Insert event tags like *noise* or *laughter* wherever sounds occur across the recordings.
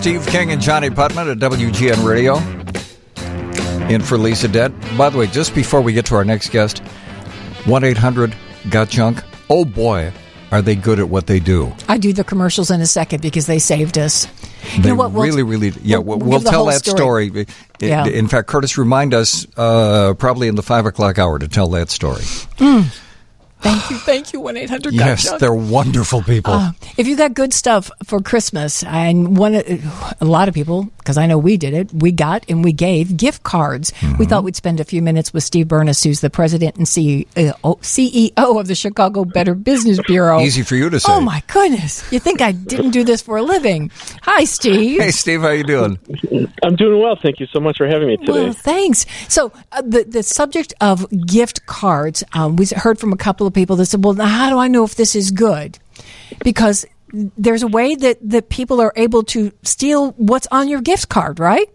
Steve King and Johnnie Putman at WGN Radio. In for Lisa Dent. By the way, just before we get to our next guest, 1 800 Got Junk. Oh boy, are they good at what they do? I do the commercials in a second because they saved us. They you know what? We'll, really, really, yeah. we'll- We'll, we'll we'll give the tell that story. story. In- Yeah. In fact, Curtis, remind us uh, probably in the five o'clock hour to tell that story. Thank you, thank you, one eight hundred. Yes, they're wonderful people. Uh, if you got good stuff for Christmas, and one, a lot of people, because I know we did it, we got and we gave gift cards. Mm-hmm. We thought we'd spend a few minutes with Steve Bernas, who's the president and CEO, CEO of the Chicago Better Business Bureau. Easy for you to say. Oh my goodness! You think I didn't do this for a living? Hi, Steve. Hey, Steve, how you doing? I'm doing well. Thank you so much for having me today. Well, thanks. So uh, the the subject of gift cards, um, we heard from a couple of people that said, "Well, now how do I know if this is good?" Because there's a way that that people are able to steal what's on your gift card, right?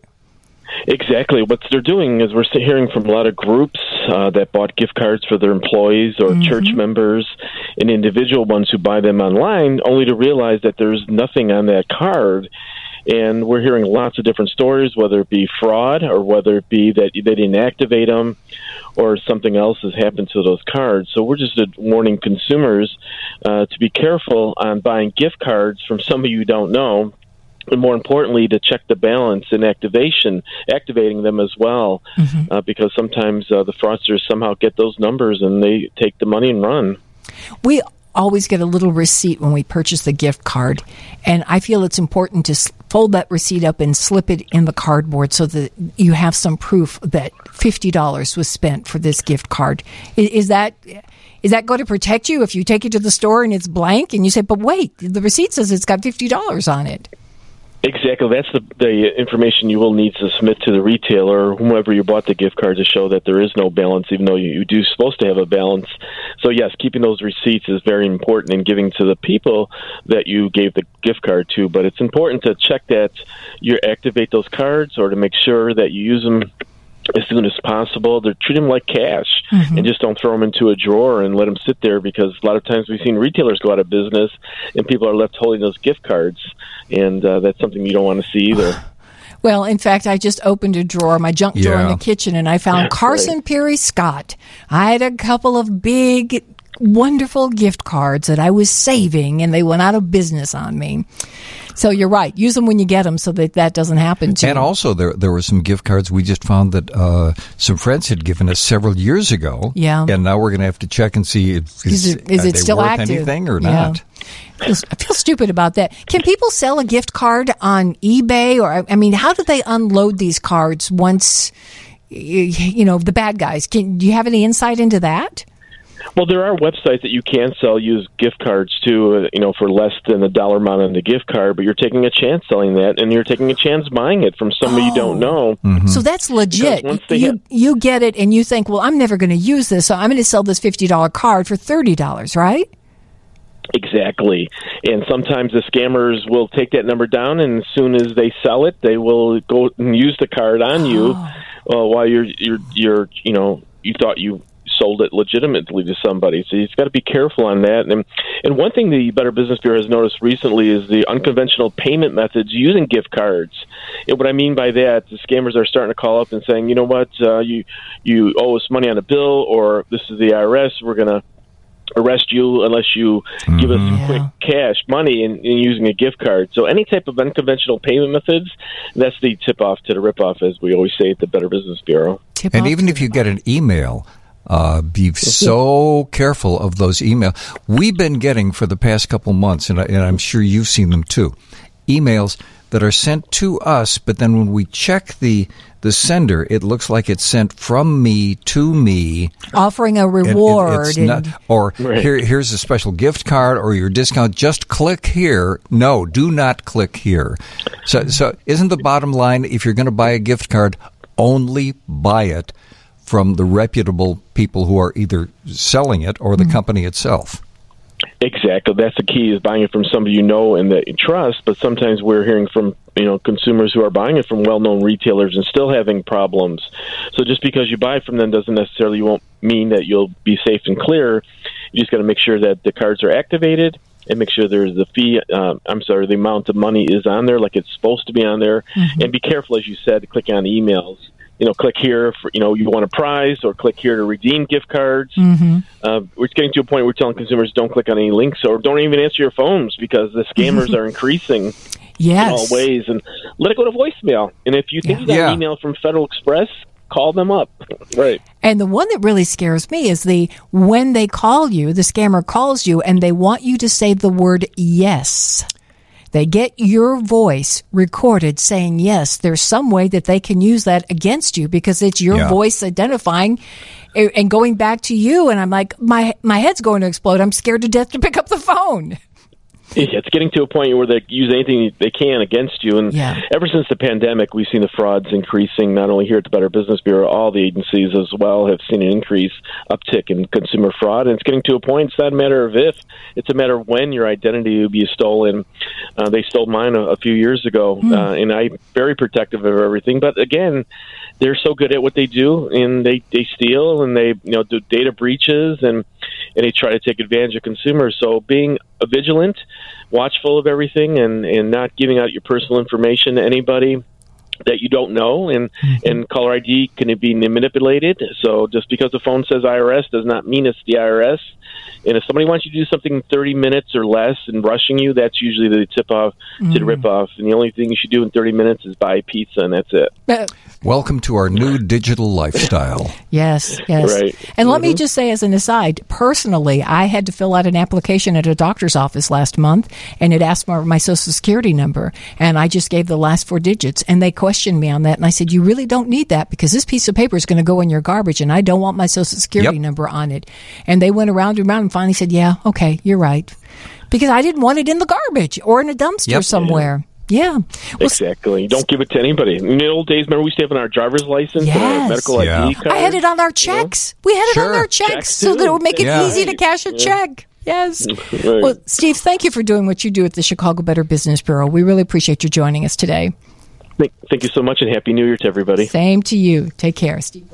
Exactly. What they're doing is we're hearing from a lot of groups uh, that bought gift cards for their employees or church members and individual ones who buy them online, only to realize that there's nothing on that card. And we're hearing lots of different stories, whether it be fraud or whether it be that they didn't activate them or something else has happened to those cards. So we're just warning consumers uh, to be careful on buying gift cards from somebody you don't know and more importantly, to check the balance and activation, activating them as well, uh, because sometimes uh, the fraudsters somehow get those numbers and they take the money and run. We always get a little receipt when we purchase the gift card, and I feel it's important to fold that receipt up and slip it in the cardboard so that you have some proof that fifty dollars was spent for this gift card. I- Is that is that going to protect you if you take it to the store and it's blank and you say, "But wait, the receipt says it's got fifty dollars on it." Exactly. That's the, the information you will need to submit to the retailer or whomever you bought the gift card to show that there is no balance, even though you, you do supposed to have a balance. So, yes, keeping those receipts is very important in giving to the people that you gave the gift card to. But it's important to check that you activate those cards or to make sure that you use them as soon as possible. They treat them like cash and just don't throw them into a drawer and let them sit there because a lot of times we've seen retailers go out of business and people are left holding those gift cards, and uh, that's something you don't want to see either. *sighs* Well, in fact, I just opened a drawer, my junk drawer in the kitchen, and I found Carson Pirie Scott. I had a couple of big, wonderful gift cards that I was saving, and they went out of business on me. So you're right. Use them when you get them, so that that doesn't happen to And you. also, there there were some gift cards we just found that uh, some friends had given us several years ago. Yeah. And now we're going to have to check and see if, Is it, is it still active? anything or Yeah. not. I feel, stupid about that. Can people sell a gift card on eBay, or I mean, how do they unload these cards once? You, you know, the bad guys. Can do you have any insight into that? Well, there are websites that you can sell used gift cards to, uh, you know, for less than the dollar amount on the gift card, but you're taking a chance selling that, and you're taking a chance buying it from somebody you don't know. So that's legit. Because once they You hit- you get it and you think, well, I'm never going to use this, so I'm going to sell this fifty dollar card for thirty dollars, right? Exactly. And sometimes the scammers will take that number down, and as soon as they sell it, they will go and use the card on you uh, while you're you're you're you know you thought you sold it legitimately to somebody. So you've got to be careful on that. And and one thing the Better Business Bureau has noticed recently is the unconventional payment methods using gift cards. And what I mean by that, the scammers are starting to call up and saying, you know what, uh, you you owe us money on a bill, or this is the IRS. We're gonna arrest you unless you give us Yeah. quick cash money and, and using a gift card. So any type of unconventional payment methods, that's the tip off to the rip off, as we always say at the Better Business Bureau. Tip And even if you the- get an email, uh, be so careful of those emails. We've been getting for the past couple months, and, I, and I'm sure you've seen them too, emails that are sent to us, but then when we check the the sender, it looks like it's sent from me to me. offering a and it- reward, it's and not- or Right. here, here's a special gift card or your discount. Just click here. No, do not click here. So, so isn't the bottom line if you're going to buy a gift card, only buy it from the reputable people who are either selling it or the company itself. Exactly. That's the key is buying it from somebody you know and that you trust. But sometimes we're hearing from you know consumers who are buying it from well-known retailers and still having problems. So just because you buy from them doesn't necessarily won't mean that you'll be safe and clear. You just got to make sure that the cards are activated and make sure there's the fee. Uh, I'm sorry, the amount of money is on there like it's supposed to be on there, Mm-hmm. and be careful as you said to click on emails. You know, click here for you know you want a prize, or click here to redeem gift cards. Mm-hmm. Uh, we're getting to a point where we're telling consumers don't click on any links or don't even answer your phones because the scammers *laughs* are increasing Yes. in all ways, and let it go to voicemail. And if you think Yeah. you got Yeah. an email from Federal Express, call them up. Right. And the one that really scares me is the when they call you, the scammer calls you and they want you to say the word yes. They get your voice recorded saying yes. There's some way that they can use that against you because it's your Yeah. voice identifying and going back to you. And I'm like, my, my head's going to explode. I'm scared to death to pick up the phone. *laughs* It's getting to a point where they use anything they can against you. And Yeah. ever since the pandemic, we've seen the frauds increasing. Not only here at the Better Business Bureau, all the agencies as well have seen an increase uptick in consumer fraud. And it's getting to a point. It's not a matter of if; it's a matter of when your identity will be stolen. Uh, they stole mine a, a few years ago, uh, and I'm very protective of everything. But again, they're so good at what they do, and they they steal and they you know do data breaches and and they try to take advantage of consumers. So being vigilant, watchful of everything, and and not giving out your personal information to anybody that you don't know and mm-hmm. and caller ID can be manipulated. So just because the phone says IRS does not mean it's the IRS and if somebody wants you to do something in 30 minutes or less and rushing you that's usually the tip off to the mm. rip off and the only thing you should do in 30 minutes is buy pizza and that's it. Uh, Welcome to our new digital lifestyle. *laughs* Yes, yes. Right. And let me mm-hmm. just say, as an aside, personally, I had to fill out an application at a doctor's office last month, and it asked for my social security number, and I just gave the last four digits, and they questioned me on that, and I said, "You really don't need that because this piece of paper is going to go in your garbage, and I don't want my social security Yep. number on it." And they went around and around and finally said, "Yeah, okay, you're right," because I didn't want it in the garbage or in a dumpster Yep. somewhere. Yeah. Well, exactly don't give it to anybody in the old days remember we used to have on our driver's license and our medical Yeah. ID card I had it on our checks. We had it on our checks, Checks, so that it would make it Yeah. easy to cash a check. Yes. *laughs* Right. Well, Steve, thank you for doing what you do at the Chicago Better Business Bureau. We really appreciate you joining us today. Thank, thank you so much and happy new year to everybody Same to you. Take care, Steve.